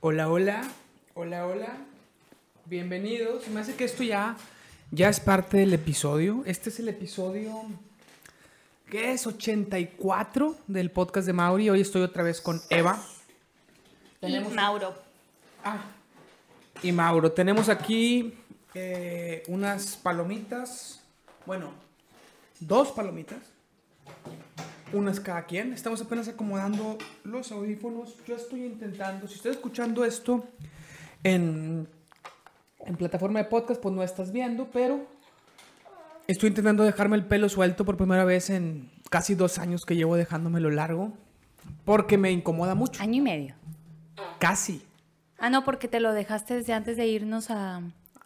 Hola, hola, hola, hola. Bienvenidos. Se me hace que esto ya, ya es parte del episodio. Este es el episodio, ¿qué es? 84 del podcast de Mauri. Hoy estoy otra vez con Eva. Y Mauro. Ah, y Mauro. Tenemos aquí eh, unas palomitas. Bueno, dos palomitas. Unas cada quien. Estamos apenas acomodando los audífonos. Yo estoy intentando, si estoy escuchando esto en, en plataforma de podcast, pues no estás viendo, pero estoy intentando dejarme el pelo suelto por primera vez en casi dos años que llevo dejándomelo largo. Porque me incomoda mucho. Año y medio. Casi. Ah, no, porque te lo dejaste desde antes de irnos a,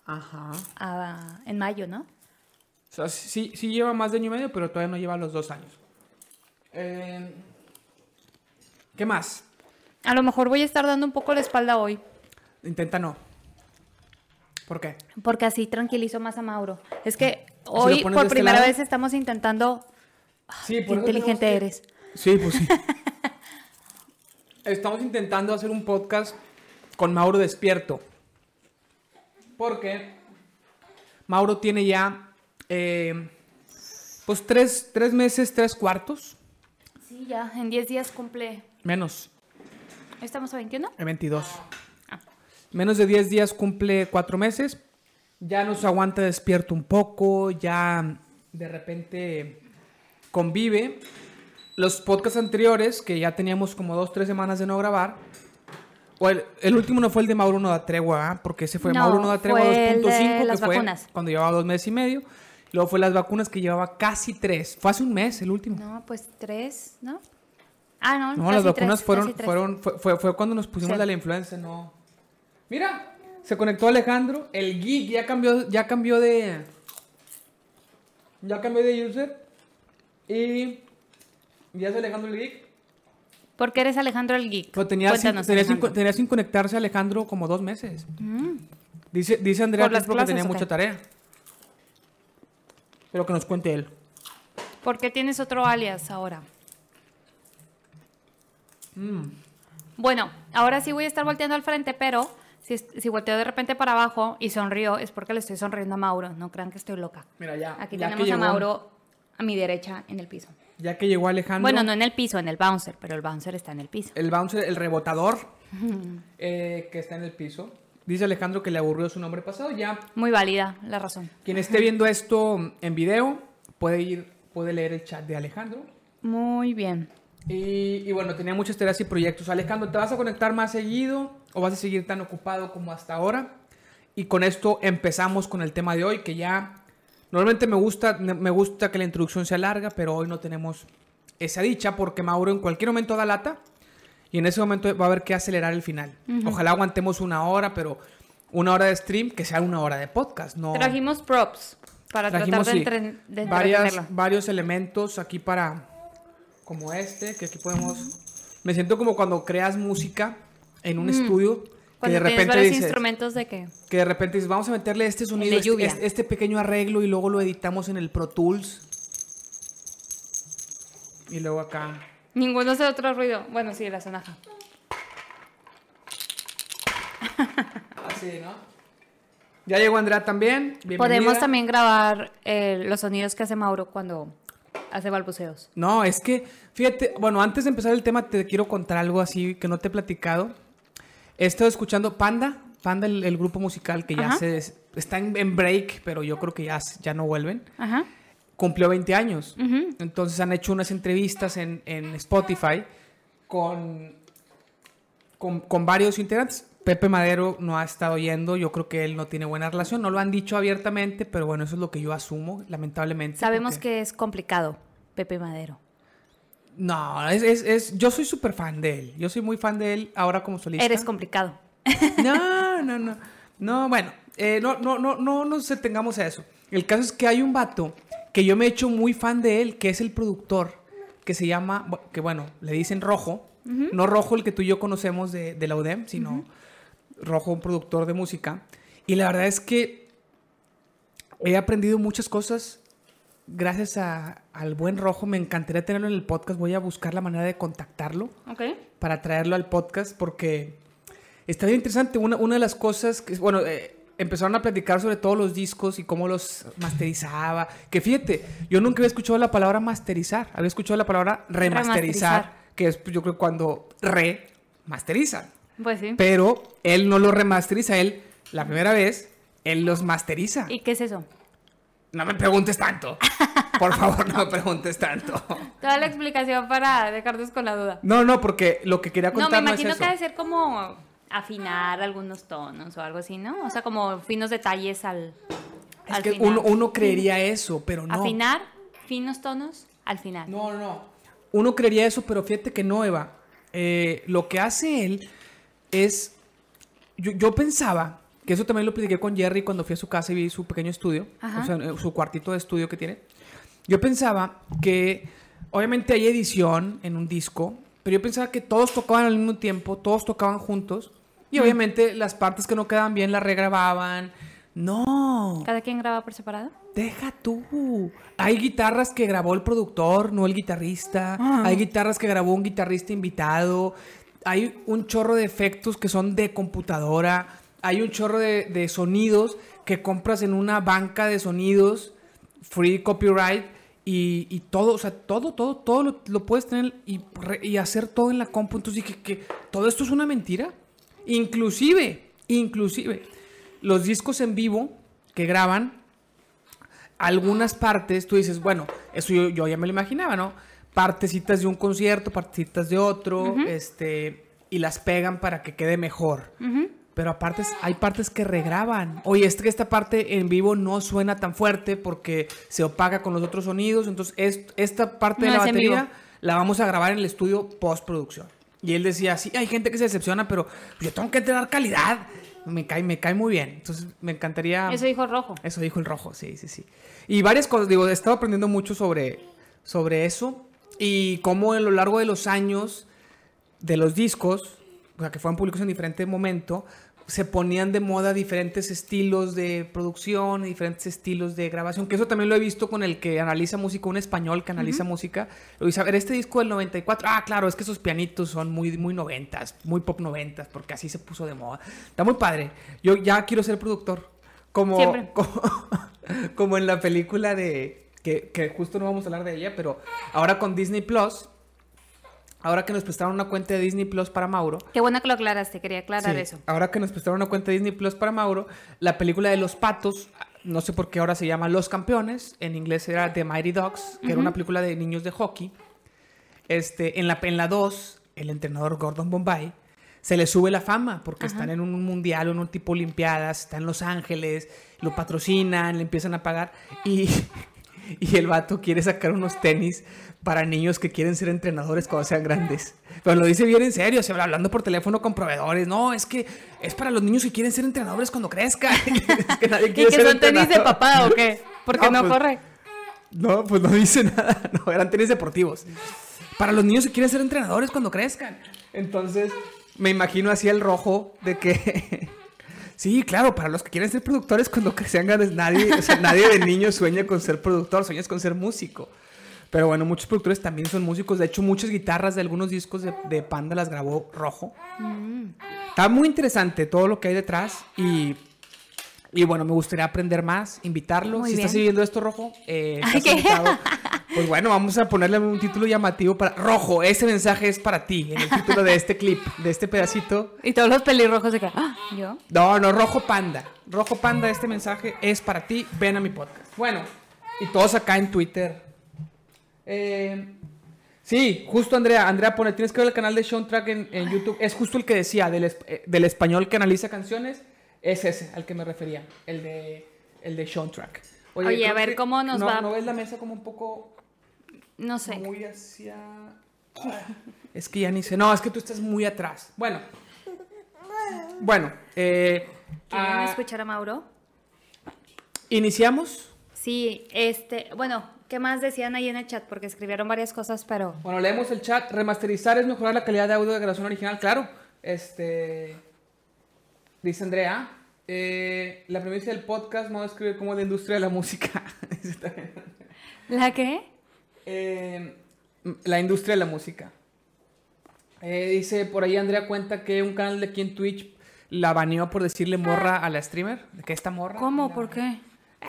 Ajá. a- en mayo, ¿no? O sea, sí, sí lleva más de año y medio, pero todavía no lleva los dos años. Eh, ¿Qué más? A lo mejor voy a estar dando un poco la espalda hoy, Intenta no. ¿Por qué? porque así tranquilizo más a Mauro. Es que hoy por este primera vez estamos intentando... Sí, Qué inteligente eres. Sí, pues sí. Estamos intentando hacer un podcast con Mauro despierto. Porque Mauro tiene ya, eh, pues, tres, tres meses, tres cuartos. Sí, ya, en 10 días cumple... Menos. ¿Hoy ¿Estamos a 21? El 22. Ah. Menos de 10 días cumple 4 meses. Ya nos aguanta despierto un poco. Ya de repente convive. Los podcasts anteriores, que ya teníamos como 2, 3 semanas de no grabar. O el, el último no fue el de Mauro No da Tregua, ¿ah? porque ese fue No, Mauro No da Tregua fue el de 2.5, que las fue vacunas. cuando llevaba dos meses y medio. Luego fue las vacunas que llevaba casi 3. Fue hace un mes el último. No, pues tres, ¿no? Ah, no, No, casi las vacunas tres, fueron, tres. fueron fue, fue, fue cuando nos pusimos Sí. la influenza, no. Mira, se conectó Alejandro, el geek ya cambió, ya cambió de, ya cambió de user y ya es Alejandro el geek. ¿Por qué eres Alejandro el Geek? Pero tenía, sin, tenía, sin, tenía sin conectarse Alejandro como dos meses. Mm. Dice, dice Andrea ¿Por que es porque clases tenía o qué? mucha tarea. Pero que nos cuente él. ¿Por qué tienes otro alias ahora? Mm. Bueno, ahora sí voy a estar volteando al frente, pero si, si volteo de repente para abajo y sonrío, es porque le estoy sonriendo a Mauro. No crean que estoy loca. Mira, ya. Aquí ya tenemos a Mauro a mi derecha en el piso. Ya que llegó Alejandro. Bueno, no en el piso, en el bouncer, pero el bouncer está en el piso. El bouncer, el rebotador, eh, que está en el piso. Dice Alejandro que le aburrió su nombre pasado. Ya, Muy válida la razón. quien esté viendo esto en video puede ir, puede leer el chat de Alejandro. Muy bien. Y, y bueno, tenía muchas tareas y proyectos. Alejandro, ¿te vas a conectar más seguido o vas a seguir tan ocupado como hasta ahora? Y con esto empezamos con el tema de hoy, que ya normalmente me gusta, me gusta que la introducción sea larga, pero hoy no tenemos esa dicha porque Mauro en cualquier momento da lata y en ese momento va a haber que acelerar el final. Ojalá aguantemos una hora, pero una hora de stream que sea una hora de podcast, no. Trajimos props para Trajimos, tratar de, sí, entren- de varias, varios elementos aquí para, como este, que aquí podemos, me siento como cuando creas música en un estudio, que Mm. Cuando de tienes repente dices, instrumentos de que... que de repente dices, vamos a meterle este sonido, de lluvia. este- este pequeño arreglo y luego lo editamos en el Pro Tools. Y luego acá. Ninguno hace otro ruido. Bueno, sí, la sonaja. Así, ¿no? Ya llegó Andrea también. bienvenida. Podemos también grabar eh, los sonidos que hace Mauro cuando hace balbuceos. No, es que, fíjate, bueno, antes de empezar el tema te quiero contar algo así que no te he platicado. He estado escuchando Panda, Panda, el, el grupo musical que ya Ajá. se está en, en break, pero yo creo que ya, ya no vuelven. Ajá. Cumplió 20 años. Entonces han hecho unas entrevistas en, en Spotify con, con, con varios integrantes. Pepe Madero no ha estado yendo, yo creo que él no tiene buena relación, no lo han dicho abiertamente, pero bueno, eso es lo que yo asumo, lamentablemente. Sabemos porque- que es complicado, Pepe Madero. No, es, es, es- yo soy súper fan de él. Yo soy muy fan de él ahora como solista. Eres complicado. No, no, no. No, bueno, eh, no, no, no, no nos detengamos a eso. El caso es que hay un vato que yo me he hecho muy fan de él, que es el productor, que se llama, que bueno, le dicen Rojo. No Rojo el que tú y yo conocemos de, de la UDEM, sino Rojo, un productor de música. Y la verdad es que he aprendido muchas cosas gracias a- al buen Rojo. Me encantaría tenerlo en el podcast. Voy a buscar la manera de contactarlo para traerlo al podcast porque está bien interesante. Una, una de las cosas que, bueno, eh, empezaron a platicar sobre todos los discos y cómo los masterizaba. Que fíjate, yo nunca había escuchado la palabra masterizar, había escuchado la palabra remasterizar, Remasterizar. que es pues, yo creo cuando remasterizan. Pues sí. Pero él no lo remasteriza, él, la primera vez, él los masteriza. ¿Y qué es eso? No me preguntes tanto. Por favor, no me preguntes tanto. Toda la explicación para dejarnos con la duda. No, no, porque lo que quería No, me contar no, imagino es que eso. ha de ser como afinar algunos tonos o algo así, ¿no? O sea, como finos detalles al, Es al que final. uno, uno creería eso, pero no. Afinar finos tonos al final. No, no, no. Uno creería eso, pero fíjate que no, Eva. Eh, lo que hace él es. Yo, yo pensaba, que eso también lo platiqué con Jerry cuando fui a su casa y vi su pequeño estudio, Ajá. o sea, eh, su cuartito de estudio que tiene. Yo pensaba que, obviamente, hay edición en un disco, pero yo pensaba que todos tocaban al mismo tiempo, todos tocaban juntos, y obviamente las partes que no quedaban bien las regrababan. No. ¿Cada quien graba por separado? Deja tú. Hay guitarras que grabó el productor, no el guitarrista. Ah. Hay guitarras que grabó un guitarrista invitado. Hay un chorro de efectos que son de computadora. Hay un chorro de, de sonidos que compras en una banca de sonidos, free copyright. Y, y todo, o sea, todo, todo, todo lo, lo puedes tener y, y hacer todo en la compu. Entonces dije que todo esto es una mentira. Inclusive, inclusive, los discos en vivo que graban, algunas partes, tú dices, bueno, eso yo, yo ya me lo imaginaba, ¿no? Partecitas de un concierto, partecitas de otro, este, y las pegan para que quede mejor. Pero aparte hay partes que regraban. Oye, es que esta parte en vivo no suena tan fuerte porque se opaca con los otros sonidos. Entonces, es- esta parte No de la batería la vamos a grabar en el estudio postproducción. Y él decía, sí, hay gente que se decepciona, pero yo tengo que tener calidad. Me cae, me cae muy bien. Entonces, me encantaría... Eso dijo Rojo. Eso dijo el rojo, sí, sí, sí. Y varias cosas, digo, he estado aprendiendo mucho sobre, sobre eso y cómo a lo largo de los años de los discos, o sea, que fueron publicados en diferente momento, se ponían de moda diferentes estilos de producción, diferentes estilos de grabación, que eso también lo he visto con el que analiza música, un español que analiza música. Lo dice, a ver, este disco del 94, ah, claro, es que esos pianitos son muy, muy noventas, muy pop noventas, porque así se puso de moda. Está muy padre. Yo ya quiero ser productor. Como, como, como en la película de, que, que justo no vamos a hablar de ella, pero ahora con Disney Plus, ahora que nos prestaron una cuenta de Disney Plus para Mauro, Qué bueno que lo aclaraste, quería aclarar Sí, eso. Ahora que nos prestaron una cuenta de Disney Plus para Mauro, la película de los patos, no sé por qué ahora se llama Los Campeones, en inglés era The Mighty Dogs, que era una película de niños de hockey. Este, en la en la 2, el entrenador Gordon Bombay se le sube la fama porque están en un mundial o en un tipo olimpiadas, están en Los Ángeles, lo patrocinan, le empiezan a pagar y y el vato quiere sacar unos tenis para niños que quieren ser entrenadores cuando sean grandes. Pero lo dice bien en serio, se habla hablando por teléfono con proveedores. No, es que es para los niños que quieren ser entrenadores cuando crezcan. Es que nadie ¿Y que son tenis de papá o qué? Porque No, no, pues- corre. No, pues no dice nada. No, eran tenis deportivos. Para los niños que quieren ser entrenadores cuando crezcan. Entonces, me imagino así el rojo de que. Sí, claro, para los que quieren ser productores cuando que sean grandes, nadie, o sea, nadie de niño sueña con ser productor, sueñas con ser músico. Pero bueno, muchos productores también son músicos. De hecho, muchas guitarras de algunos discos de, de Panda las grabó Rojo. Está muy interesante todo lo que hay detrás y, y bueno, me gustaría aprender más, invitarlo. Muy si bien. estás siguiendo esto, Rojo, eh, estás invitado. Pues bueno, vamos a ponerle un título llamativo para Rojo. Ese mensaje es para ti, en el título de este clip, de este pedacito. Y todos los pelirrojos de que, ah, yo. No, no, Rojo Panda. Rojo Panda, este mensaje es para ti. Ven a mi podcast. Bueno, y todos acá en Twitter. Eh, sí, justo Andrea. Andrea pone, tienes que ver el canal de Sean Track en, en YouTube. Es justo el que decía, del, eh, del español que analiza canciones. Es ese al que me refería, el de, el de Sean Track. Oye, a ver que- cómo nos no- va. ¿No ves la mesa como un poco No sé. muy hacia... Es que ya ni sé. No, es que tú estás muy atrás. Bueno. Bueno, eh, ¿Quieren ah, escuchar a Mauro? iniciamos. Sí, este, bueno, ¿qué más decían ahí en el chat? Porque escribieron varias cosas, pero Bueno, leemos el chat. Remasterizar es mejorar la calidad de audio de grabación original, claro. Este. Dice Andrea. eh, la premisa del podcast no describe como la industria de la música. ¿la qué? Eh, la industria de la música. Eh, dice por ahí Andrea cuenta que un canal de aquí en Twitch la baneó por decirle morra a la streamer. ¿De que esta morra? ¿Cómo? La- ¿Por qué?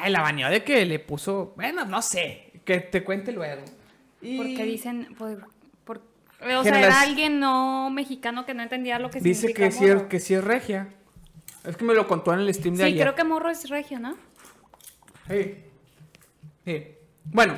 Eh, la baneó de que le puso. Bueno, no sé. Que te cuente luego. Y Porque dicen, por, por- o sea, era alguien no mexicano que no entendía lo que Dice significa que sí, es, morro. que sí es regia. Es que me lo contó en el stream de Sí, ayer. creo que morro es regio, ¿no? Sí. Sí. Bueno,